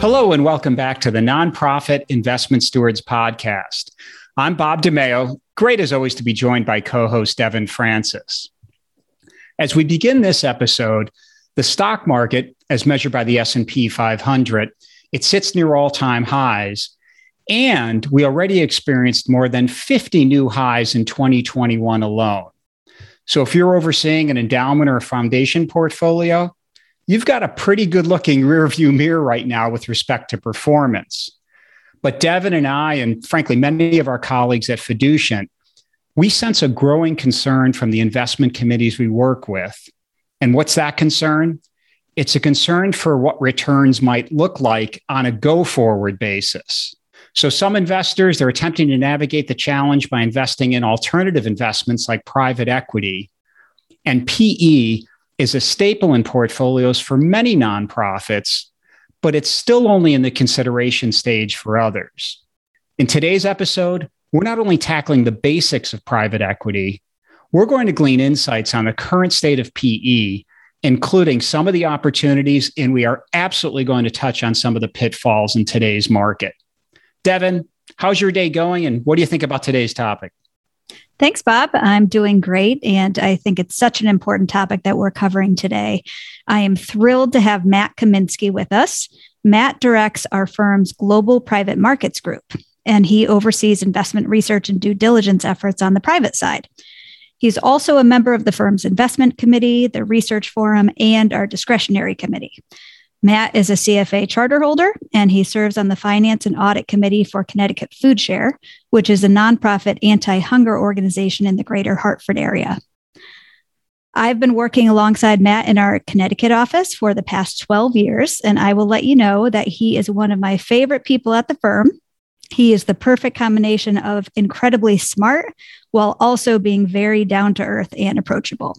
Hello, and welcome back to the Nonprofit Investment Stewards Podcast. I'm Bob DiMeo. Great as always to be joined by co host Devin Francis. As we begin this episode, the stock market, as measured by the S&P 500, it sits near all-time highs, and we already experienced more than 50 new highs in 2021 alone. So if you're overseeing an endowment or a foundation portfolio, you've got a pretty good looking rear view mirror right now with respect to performance. But Devin and I, and frankly, many of our colleagues at Fiducient, we sense a growing concern from the investment committees we work with. And what's that concern? It's a concern for what returns might look like on a go forward basis. So, some investors, they're attempting to navigate the challenge by investing in alternative investments like private equity. And PE is a staple in portfolios for many nonprofits, but it's still only in the consideration stage for others. In today's episode, we're not only tackling the basics of private equity, we're going to glean insights on the current state of PE, including some of the opportunities, and we are absolutely going to touch on some of the pitfalls in today's market. Devin, how's your day going, and what do you think about today's topic? Thanks, Bob. I'm doing great. And I think it's such an important topic that we're covering today. I am thrilled to have Matt Kaminsky with us. Matt directs our firm's Global Private Markets Group, and he oversees investment research and due diligence efforts on the private side. He's also a member of the firm's investment committee, the research forum, and our discretionary committee. Matt is a CFA charter holder, and he serves on the Finance and Audit Committee for Connecticut Food Share, which is a nonprofit anti hunger organization in the greater Hartford area. I've been working alongside Matt in our Connecticut office for the past 12 years, and I will let you know that he is one of my favorite people at the firm. He is the perfect combination of incredibly smart while also being very down to earth and approachable.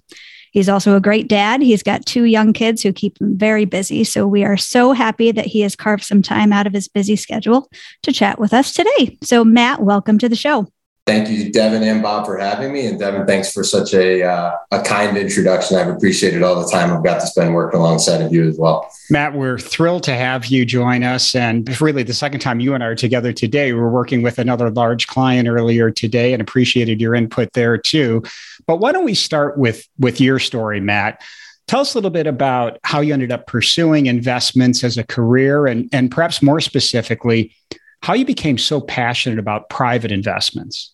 He's also a great dad. He's got two young kids who keep him very busy. So we are so happy that he has carved some time out of his busy schedule to chat with us today. So, Matt, welcome to the show. Thank you, Devin and Bob, for having me. And Devin, thanks for such a uh, a kind introduction. I've appreciated all the time I've got to spend working alongside of you as well. Matt, we're thrilled to have you join us. And really, the second time you and I are together today, we're working with another large client earlier today, and appreciated your input there too. But why don't we start with with your story, Matt? Tell us a little bit about how you ended up pursuing investments as a career, and and perhaps more specifically, how you became so passionate about private investments.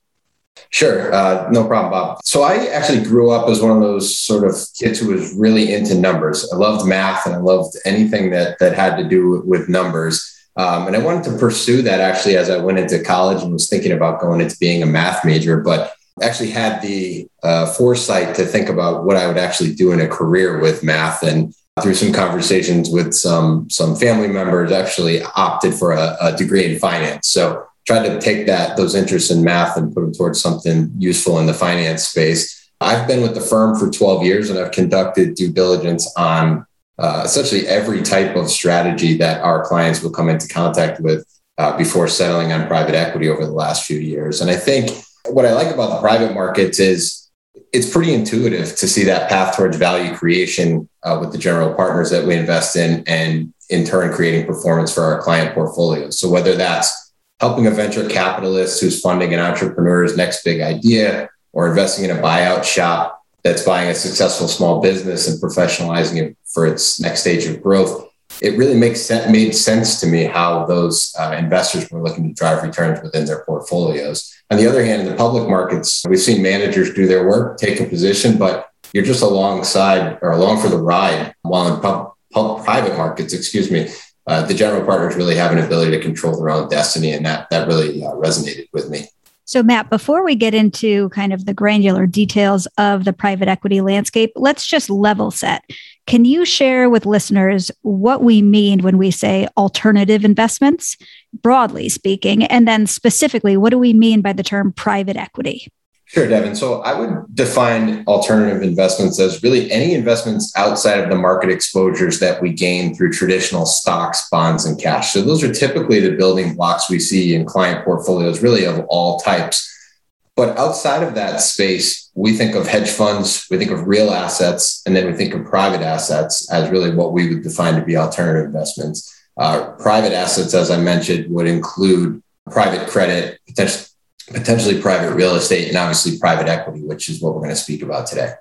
Sure, uh, no problem, Bob. So I actually grew up as one of those sort of kids who was really into numbers. I loved math and I loved anything that that had to do with numbers. Um, and I wanted to pursue that actually as I went into college and was thinking about going into being a math major, but actually had the uh, foresight to think about what I would actually do in a career with math. And through some conversations with some some family members, actually opted for a, a degree in finance. So tried to take that those interests in math and put them towards something useful in the finance space. I've been with the firm for 12 years and I've conducted due diligence on uh, essentially every type of strategy that our clients will come into contact with uh, before settling on private equity over the last few years. And I think what I like about the private markets is it's pretty intuitive to see that path towards value creation uh, with the general partners that we invest in and in turn creating performance for our client portfolios. So whether that's helping a venture capitalist who's funding an entrepreneur's next big idea or investing in a buyout shop that's buying a successful small business and professionalizing it for its next stage of growth it really makes sense, made sense to me how those uh, investors were looking to drive returns within their portfolios. On the other hand, in the public markets, we've seen managers do their work, take a position, but you're just alongside or along for the ride. While in pub, pub, private markets, excuse me, uh, the general partners really have an ability to control their own destiny, and that that really uh, resonated with me. So, Matt, before we get into kind of the granular details of the private equity landscape, let's just level set. Can you share with listeners what we mean when we say alternative investments, broadly speaking? And then specifically, what do we mean by the term private equity? Sure, Devin. So I would define alternative investments as really any investments outside of the market exposures that we gain through traditional stocks, bonds, and cash. So those are typically the building blocks we see in client portfolios, really of all types. But outside of that space, we think of hedge funds, we think of real assets, and then we think of private assets as really what we would define to be alternative investments. Uh, private assets, as I mentioned, would include private credit, potentially potentially private real estate, and obviously private equity, which is what we're going to speak about today.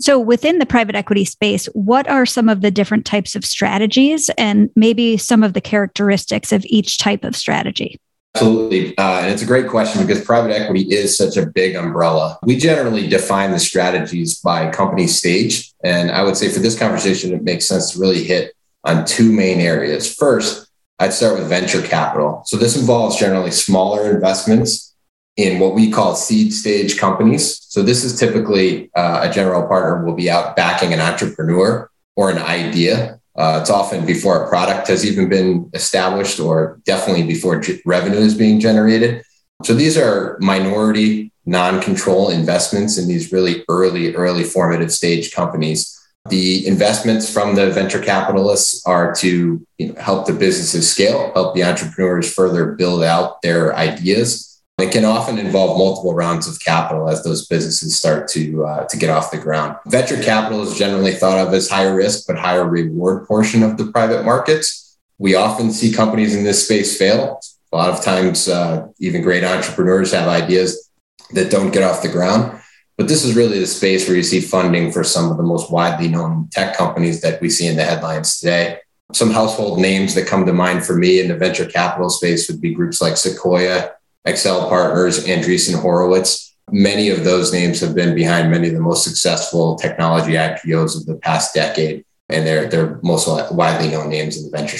So, within the private equity space, what are some of the different types of strategies and maybe some of the characteristics of each type of strategy? Absolutely. Uh, and it's a great question because private equity is such a big umbrella. We generally define the strategies by company stage. And I would say for this conversation, it makes sense to really hit on two main areas. First, I'd start with venture capital. So, this involves generally smaller investments in what we call seed stage companies. So this is typically uh, a general partner will be out backing an entrepreneur or an idea. Uh, it's often before a product has even been established or definitely before revenue is being generated. So these are minority non-control investments in these really early, early formative stage companies. The investments from the venture capitalists are to you know, help the businesses scale, help the entrepreneurs further build out their ideas, it can often involve multiple rounds of capital as those businesses start to uh, to get off the ground. Venture capital is generally thought of as higher risk but higher reward portion of the private markets. We often see companies in this space fail. A lot of times, uh, even great entrepreneurs have ideas that don't get off the ground. But this is really the space where you see funding for some of the most widely known tech companies that we see in the headlines today. Some household names that come to mind for me in the venture capital space would be groups like Sequoia, Accel Partners, Andreessen Horowitz. Many of those names have been behind many of the most successful technology IPOs of the past decade, and they're they're most widely known names in the venture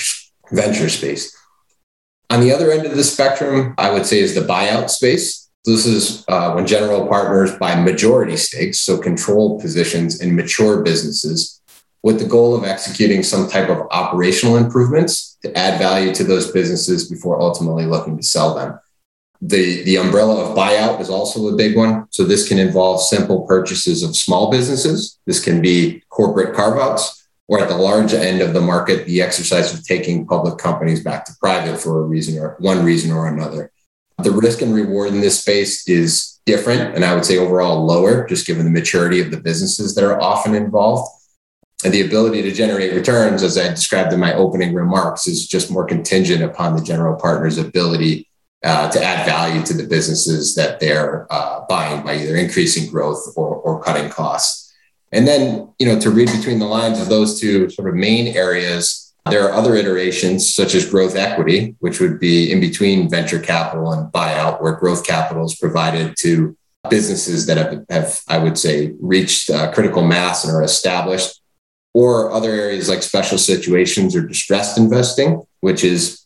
venture space. On the other end of the spectrum, I would say is the buyout space. This is uh, when general partners buy majority stakes, so control positions in mature businesses, with the goal of executing some type of operational improvements to add value to those businesses before ultimately looking to sell them. The, the umbrella of buyout is also a big one. So this can involve simple purchases of small businesses. This can be corporate carve outs, or at the large end of the market, the exercise of taking public companies back to private for a reason or one reason or another. The risk and reward in this space is different, and I would say overall lower, just given the maturity of the businesses that are often involved. And the ability to generate returns, as I described in my opening remarks, is just more contingent upon the general partner's ability uh, to add value to the businesses that they're uh, buying by either increasing growth or, or cutting costs. And then, you know, to read between the lines of those two sort of main areas, there are other iterations such as growth equity, which would be in between venture capital and buyout, where growth capital is provided to businesses that have, have I would say, reached uh, critical mass and are established, or other areas like special situations or distressed investing, which is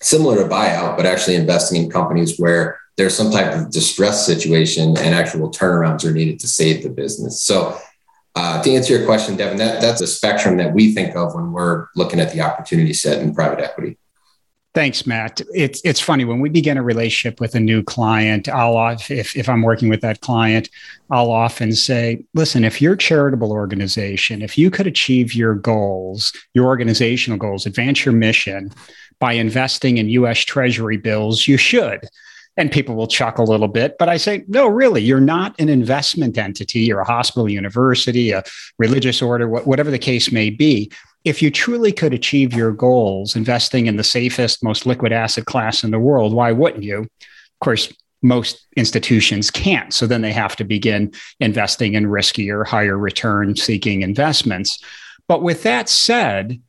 similar to buyout, but actually investing in companies where there's some type of distress situation and actual turnarounds are needed to save the business. So, uh, to answer your question, Devin, that, that's a spectrum that we think of when we're looking at the opportunity set in private equity. Thanks, Matt. It's it's funny when we begin a relationship with a new client. I'll if if I'm working with that client, I'll often say, "Listen, if your charitable organization, if you could achieve your goals, your organizational goals, advance your mission, by investing in US Treasury bills, you should. And people will chuckle a little bit, but I say, no, really, you're not an investment entity. You're a hospital, university, a religious order, whatever the case may be. If you truly could achieve your goals, investing in the safest, most liquid asset class in the world, why wouldn't you? Of course, most institutions can't. So then they have to begin investing in riskier, higher return seeking investments. But with that said,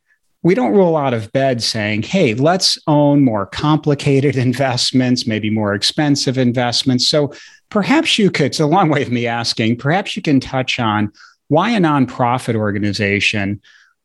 we don't roll out of bed saying, hey, let's own more complicated investments, maybe more expensive investments. So perhaps you could, it's a long way of me asking, perhaps you can touch on why a nonprofit organization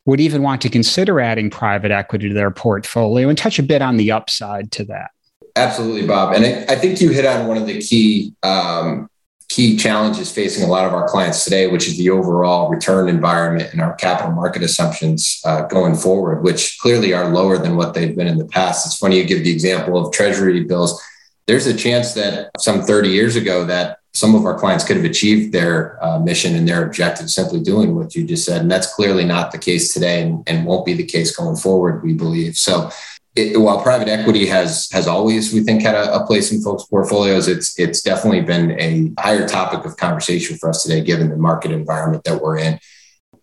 would even want to consider adding private equity to their portfolio and touch a bit on the upside to that. Absolutely, Bob. And I, I think you hit on one of the key um, key challenges facing a lot of our clients today, which is the overall return environment and our capital market assumptions uh, going forward, which clearly are lower than what they've been in the past. It's funny you give the example of treasury bills. There's a chance that some 30 years ago that some of our clients could have achieved their uh, mission and their objective simply doing what you just said. And that's clearly not the case today and, and won't be the case going forward, we believe. So it, while private equity has has always, we think, had a, a, place in folks' portfolios, it's it's definitely been a higher topic of conversation for us today, given the market environment that we're in.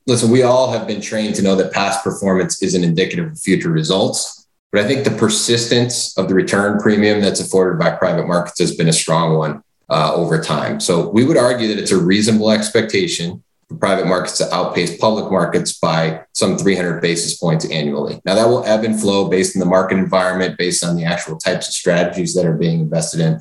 Listen, we all have been trained to know that past performance isn't indicative of future results, but I think the persistence of the return premium that's afforded by private markets has been a strong one uh, over time. So we would argue that it's a reasonable expectation private markets to outpace public markets by some 300 basis points annually. Now, that will ebb and flow based on the market environment, based on the actual types of strategies that are being invested in.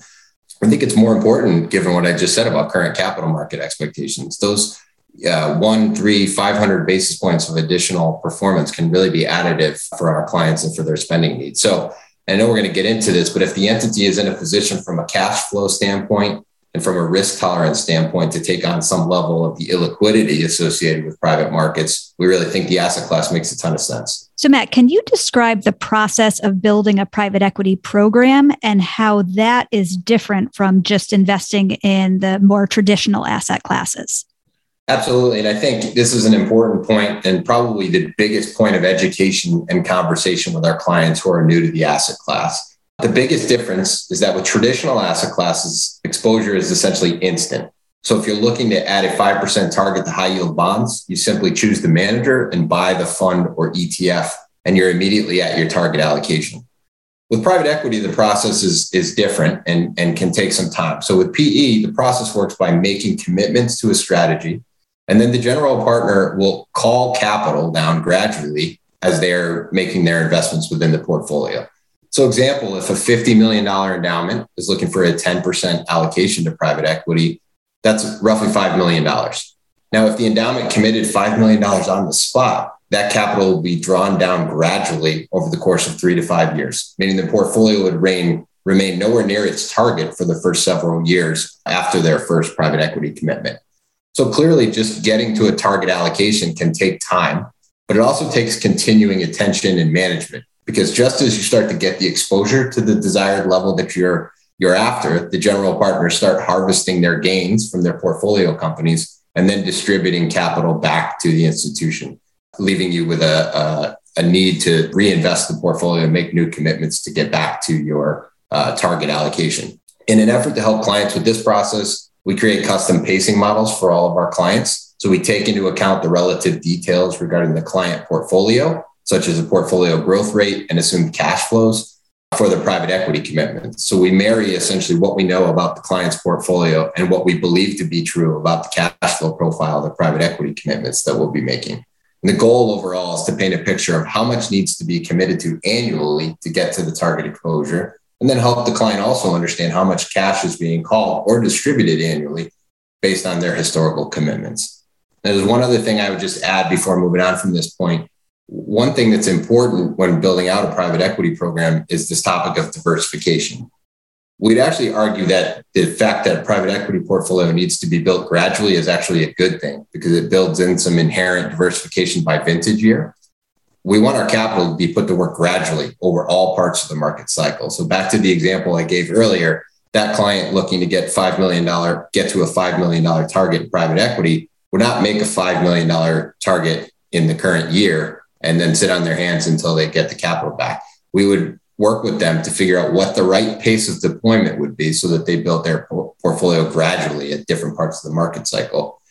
I think it's more important, given what I just said about current capital market expectations. Those uh, one, three, 500 basis points of additional performance can really be additive for our clients and for their spending needs. So I know we're going to get into this, but if the entity is in a position from a cash flow standpoint and from a risk tolerance standpoint to take on some level of the illiquidity associated with private markets, we really think the asset class makes a ton of sense. So, Matt, can you describe the process of building a private equity program and how that is different from just investing in the more traditional asset classes? Absolutely. And I think this is an important point and probably the biggest point of education and conversation with our clients who are new to the asset class the biggest difference is that with traditional asset classes, exposure is essentially instant. So if you're looking to add a 5% target to high yield bonds, you simply choose the manager and buy the fund or ETF, and you're immediately at your target allocation. With private equity, the process is, is different and, and can take some time. So with PE, the process works by making commitments to a strategy, and then the general partner will call capital down gradually as they're making their investments within the portfolio. So, example, if a $50 million endowment is looking for a 10% allocation to private equity, that's roughly $5 million. Now, if the endowment committed $5 million on the spot, that capital will be drawn down gradually over the course of three to five years, meaning the portfolio would remain, remain nowhere near its target for the first several years after their first private equity commitment. So clearly, just getting to a target allocation can take time, but it also takes continuing attention and management because just as you start to get the exposure to the desired level that you're you're after, the general partners start harvesting their gains from their portfolio companies and then distributing capital back to the institution, leaving you with a, a, a need to reinvest the portfolio and make new commitments to get back to your uh, target allocation. In an effort to help clients with this process, we create custom pacing models for all of our clients. So we take into account the relative details regarding the client portfolio such as a portfolio growth rate and assumed cash flows for the private equity commitments. So we marry essentially what we know about the client's portfolio and what we believe to be true about the cash flow profile of the private equity commitments that we'll be making. And the goal overall is to paint a picture of how much needs to be committed to annually to get to the target exposure, and then help the client also understand how much cash is being called or distributed annually based on their historical commitments. There's one other thing I would just add before moving on from this point one thing that's important when building out a private equity program is this topic of diversification. We'd actually argue that the fact that a private equity portfolio needs to be built gradually is actually a good thing because it builds in some inherent diversification by vintage year. We want our capital to be put to work gradually over all parts of the market cycle. So back to the example I gave earlier, that client looking to get $5 million, get to a $5 million target in private equity would not make a $5 million target in the current year and then sit on their hands until they get the capital back. We would work with them to figure out what the right pace of deployment would be so that they built their portfolio gradually at different parts of the market cycle.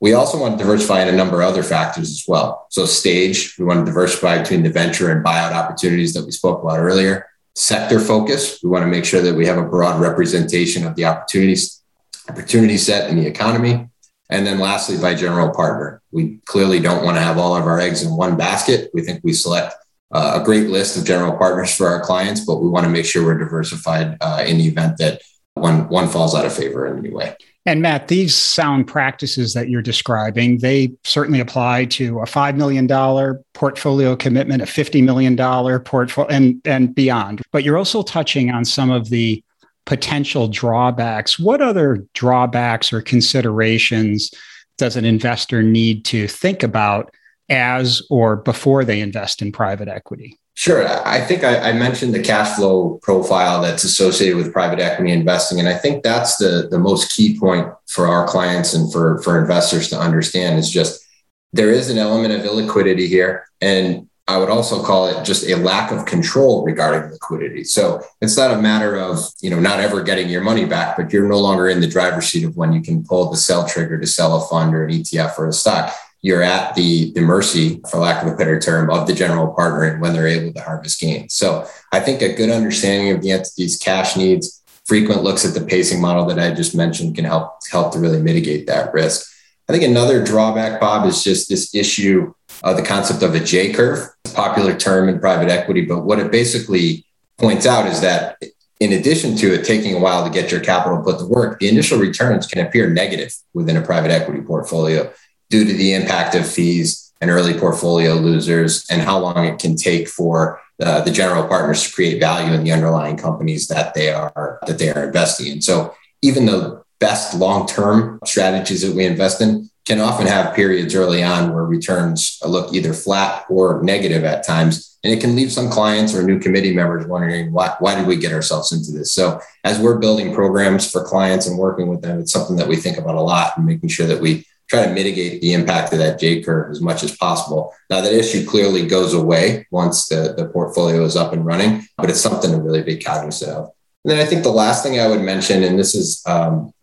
We also want to diversify in a number of other factors as well. So, stage, we want to diversify between the venture and buyout opportunities that we spoke about earlier. Sector focus, we want to make sure that we have a broad representation of the opportunities, opportunity set in the economy. And then lastly, by general partner. We clearly don't want to have all of our eggs in one basket. We think we select uh, a great list of general partners for our clients, but we want to make sure we're diversified uh, in the event that one, one falls out of favor in any way. And Matt, these sound practices that you're describing, they certainly apply to a $5 million portfolio commitment, a $50 million portfolio, and, and beyond. But you're also touching on some of the potential drawbacks, what other drawbacks or considerations does an investor need to think about as or before they invest in private equity? Sure. I think I, I, mentioned the cash flow profile that's associated with private equity investing. And I think that's the, the most key point for our clients and for, for investors to understand is just there is an element of illiquidity here. And I would also call it just a lack of control regarding liquidity. So it's not a matter of, you know, not ever getting your money back, but you're no longer in the driver's seat of when you can pull the sell trigger to sell a fund or an ETF or a stock you're at the, the mercy, for lack of a better term, of the general partner and when they're able to harvest gains. So I think a good understanding of the entity's cash needs, frequent looks at the pacing model that I just mentioned can help help to really mitigate that risk. I think another drawback, Bob, is just this issue of the concept of a J curve, popular term in private equity. But what it basically points out is that in addition to it taking a while to get your capital put to work, the initial returns can appear negative within a private equity portfolio due to the impact of fees and early portfolio losers and how long it can take for uh, the general partners to create value in the underlying companies that they are that they are investing in. So even the best long-term strategies that we invest in can often have periods early on where returns look either flat or negative at times. And it can leave some clients or new committee members wondering why, why did we get ourselves into this? So as we're building programs for clients and working with them, it's something that we think about a lot and making sure that we try to mitigate the impact of that J curve as much as possible. Now, that issue clearly goes away once the, the portfolio is up and running, but it's something to really be cognizant of. And then I think the last thing I would mention, and this is um,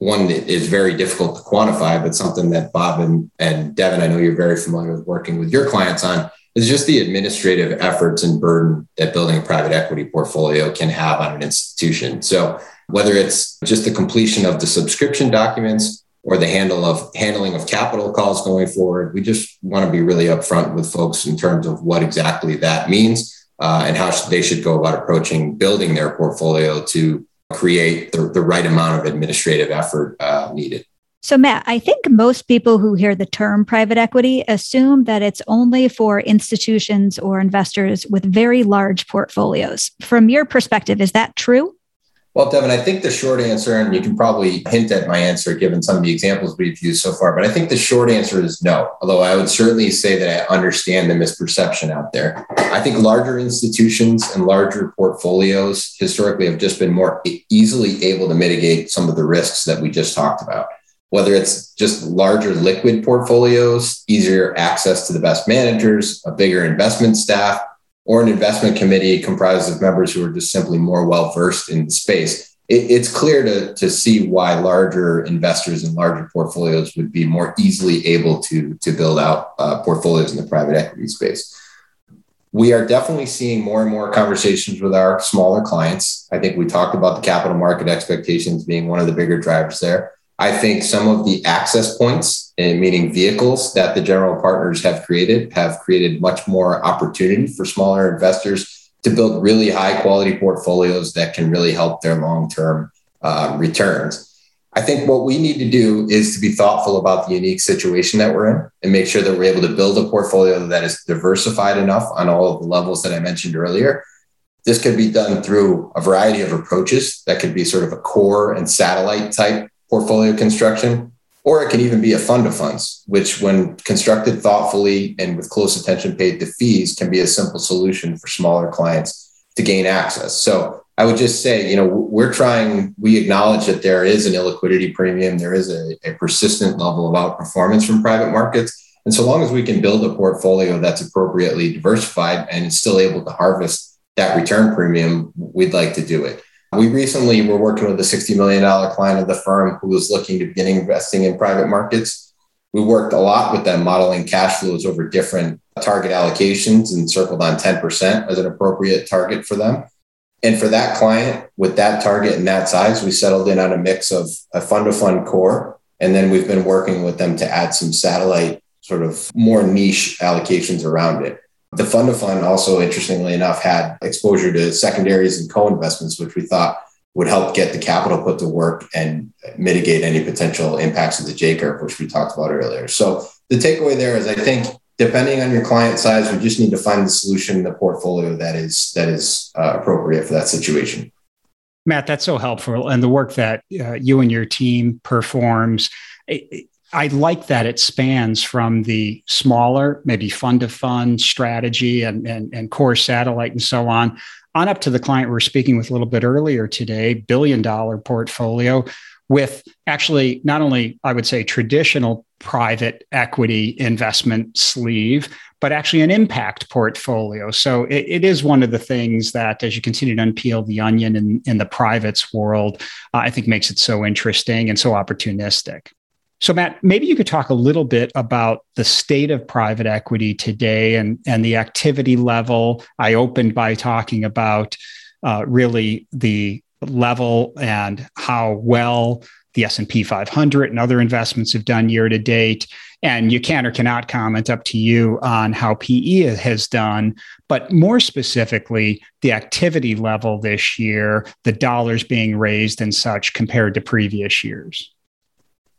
one that is very difficult to quantify, but something that Bob and, and Devin, I know you're very familiar with working with your clients on, is just the administrative efforts and burden that building a private equity portfolio can have on an institution. So whether it's just the completion of the subscription documents or the handle of handling of capital calls going forward. We just want to be really upfront with folks in terms of what exactly that means uh, and how they should go about approaching building their portfolio to create the, the right amount of administrative effort uh, needed. So, Matt, I think most people who hear the term private equity assume that it's only for institutions or investors with very large portfolios. From your perspective, is that true? Well, Devin, I think the short answer, and you can probably hint at my answer given some of the examples we've used so far, but I think the short answer is no. Although I would certainly say that I understand the misperception out there. I think larger institutions and larger portfolios historically have just been more easily able to mitigate some of the risks that we just talked about. Whether it's just larger liquid portfolios, easier access to the best managers, a bigger investment staff, or an investment committee comprised of members who are just simply more well versed in the space, it, it's clear to, to see why larger investors and larger portfolios would be more easily able to, to build out uh, portfolios in the private equity space. We are definitely seeing more and more conversations with our smaller clients. I think we talked about the capital market expectations being one of the bigger drivers there. I think some of the access points, eh, meaning vehicles that the general partners have created, have created much more opportunity for smaller investors to build really high quality portfolios that can really help their long term uh, returns. I think what we need to do is to be thoughtful about the unique situation that we're in and make sure that we're able to build a portfolio that is diversified enough on all of the levels that I mentioned earlier. This could be done through a variety of approaches that could be sort of a core and satellite type portfolio construction, or it can even be a fund of funds, which, when constructed thoughtfully and with close attention paid to fees, can be a simple solution for smaller clients to gain access. So I would just say, you know, we're trying, we acknowledge that there is an illiquidity premium, there is a, a persistent level of outperformance from private markets. And so long as we can build a portfolio that's appropriately diversified and still able to harvest that return premium, we'd like to do it. We recently were working with a $60 million client of the firm who was looking to begin investing in private markets. We worked a lot with them modeling cash flows over different target allocations and circled on 10% as an appropriate target for them. And for that client with that target and that size, we settled in on a mix of a fund to fund core. And then we've been working with them to add some satellite sort of more niche allocations around it. The fund of fund also, interestingly enough, had exposure to secondaries and co investments, which we thought would help get the capital put to work and mitigate any potential impacts of the J curve, which we talked about earlier. So the takeaway there is I think depending on your client size, we just need to find the solution in the portfolio that is that is uh, appropriate for that situation. Matt, that's so helpful. And the work that uh, you and your team performs, it, I like that it spans from the smaller, maybe fund to fund strategy and, and, and core satellite and so on, on up to the client we we're speaking with a little bit earlier today, billion dollar portfolio with actually not only, I would say, traditional private equity investment sleeve, but actually an impact portfolio. So it, it is one of the things that, as you continue to unpeel the onion in, in the privates world, uh, I think makes it so interesting and so opportunistic. So, Matt, maybe you could talk a little bit about the state of private equity today and, and the activity level. I opened by talking about uh, really the level and how well the S&P 500 and other investments have done year to date. And you can or cannot comment up to you on how PE has done, but more specifically, the activity level this year, the dollars being raised and such compared to previous years.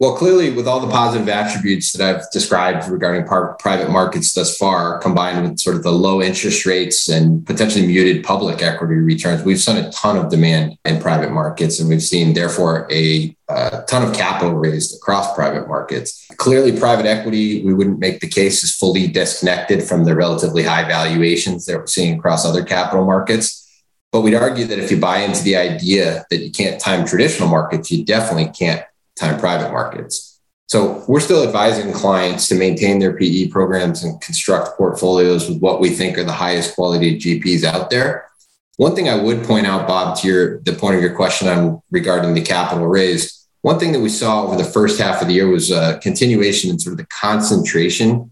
Well, clearly, with all the positive attributes that I've described regarding par- private markets thus far, combined with sort of the low interest rates and potentially muted public equity returns, we've seen a ton of demand in private markets, and we've seen, therefore, a, a ton of capital raised across private markets. Clearly, private equity, we wouldn't make the case is fully disconnected from the relatively high valuations that we're seeing across other capital markets. But we'd argue that if you buy into the idea that you can't time traditional markets, you definitely can't time private markets. So we're still advising clients to maintain their PE programs and construct portfolios with what we think are the highest quality GPs out there. One thing I would point out, Bob, to your the point of your question on regarding the capital raised. One thing that we saw over the first half of the year was a continuation in sort of the concentration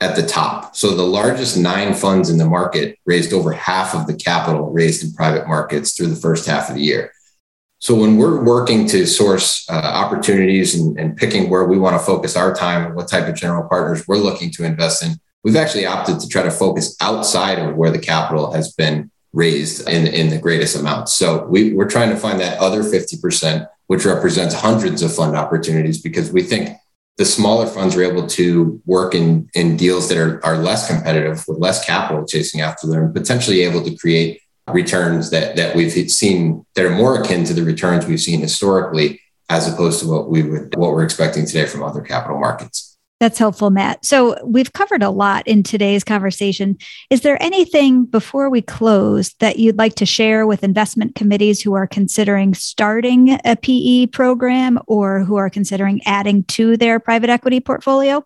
at the top. So the largest nine funds in the market raised over half of the capital raised in private markets through the first half of the year. So when we're working to source uh, opportunities and, and, picking where we want to focus our time and what type of general partners we're looking to invest in, we've actually opted to try to focus outside of where the capital has been raised in, in the greatest amounts. So we, we're trying to find that other 50%, which represents hundreds of fund opportunities because we think the smaller funds are able to work in, in deals that are, are less competitive with less capital chasing after them and potentially able to create returns that that we've seen that are more akin to the returns we've seen historically as opposed to what we would what we're expecting today from other capital markets. That's helpful, Matt. So we've covered a lot in today's conversation. Is there anything before we close that you'd like to share with investment committees who are considering starting a PE program or who are considering adding to their private equity portfolio?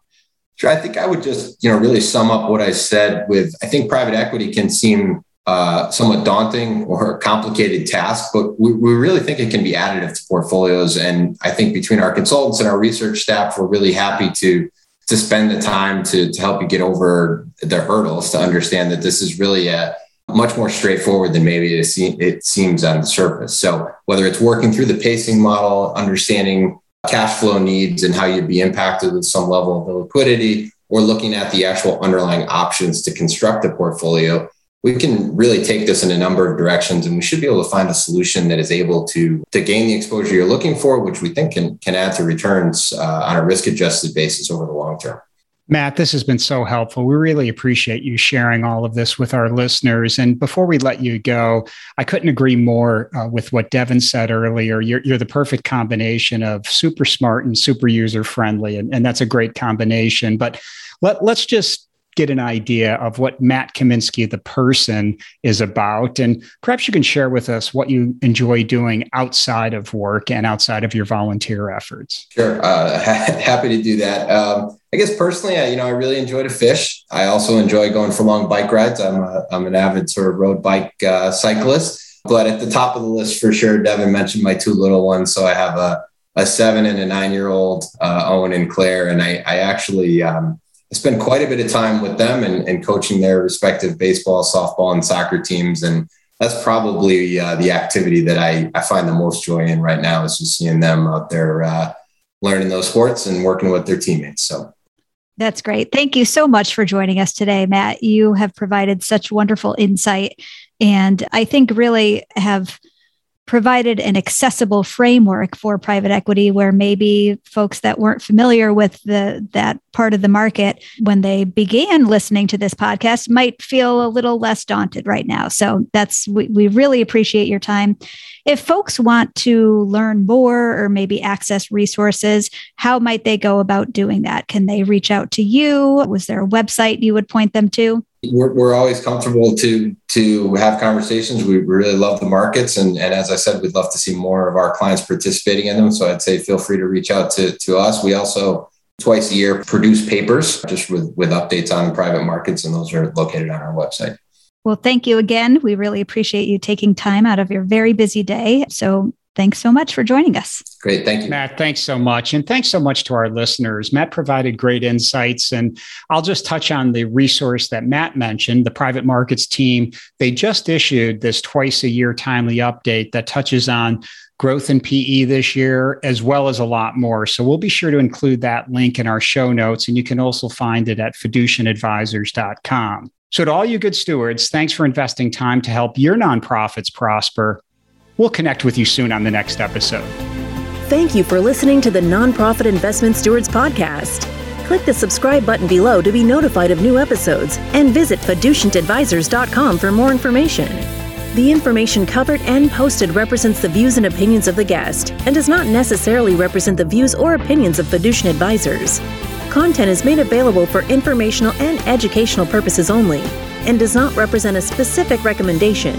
Sure. I think I would just, you know, really sum up what I said with I think private equity can seem uh, somewhat daunting or complicated task, but we, we, really think it can be additive to portfolios. And I think between our consultants and our research staff, we're really happy to to spend the time to, to help you get over the hurdles to understand that this is really a much more straightforward than maybe it, se- it seems on the surface. So whether it's working through the pacing model, understanding cash flow needs and how you'd be impacted with some level of liquidity, or looking at the actual underlying options to construct a portfolio, we can really take this in a number of directions and we should be able to find a solution that is able to to gain the exposure you're looking for which we think can can add to returns uh, on a risk adjusted basis over the long term Matt, this has been so helpful. We really appreciate you sharing all of this with our listeners. And before we let you go, I couldn't agree more uh, with what Devin said earlier. You're, you're the perfect combination of super smart and super user friendly. And, and that's a great combination. But let, let's just get an idea of what Matt Kaminsky, the person, is about. And perhaps you can share with us what you enjoy doing outside of work and outside of your volunteer efforts. Sure. Uh, happy to do that. Um, I guess personally, I, you know, I really enjoy to fish. I also enjoy going for long bike rides. I'm, a, I'm an avid sort of road bike uh, cyclist. But at the top of the list for sure, Devin mentioned my two little ones. So I have a, a seven and a nine year old, uh, Owen and Claire. And I, I actually, um, I spend quite a bit of time with them and, and coaching their respective baseball, softball, and soccer teams. And that's probably uh, the activity that I, I find the most joy in right now is just seeing them out there uh, learning those sports and working with their teammates. So that's great. Thank you so much for joining us today, Matt. You have provided such wonderful insight and I think really have provided an accessible framework for private equity where maybe folks that weren't familiar with the that part of the market when they began listening to this podcast might feel a little less daunted right now. So that's we, we really appreciate your time. If folks want to learn more or maybe access resources how might they go about doing that? Can they reach out to you? Was there a website you would point them to we're, we're always comfortable to to have conversations. We really love the markets, and, and as I said, we'd love to see more of our clients participating in them. So I'd say feel free to reach out to to us. We also twice a year produce papers just with with updates on private markets, and those are located on our website. Well, thank you again. We really appreciate you taking time out of your very busy day. So thanks so much for joining us. Great. Thank you. Matt, thanks so much. And thanks so much to our listeners. Matt provided great insights. And I'll just touch on the resource that Matt mentioned, the private markets team. They just issued this twice a year timely update that touches on growth in PE this year, as well as a lot more. So we'll be sure to include that link in our show notes. And you can also find it at fiducientadvisors.com. So, to all you good stewards, thanks for investing time to help your nonprofits prosper. We'll connect with you soon on the next episode. Thank you for listening to the Nonprofit Investment Stewards Podcast. Click the subscribe button below to be notified of new episodes and visit fiducientadvisors.com for more information. The information covered and posted represents the views and opinions of the guest and does not necessarily represent the views or opinions of Fiducient Advisors. Content is made available for informational and educational purposes only and does not represent a specific recommendation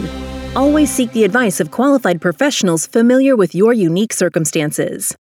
Always seek the advice of qualified professionals familiar with your unique circumstances.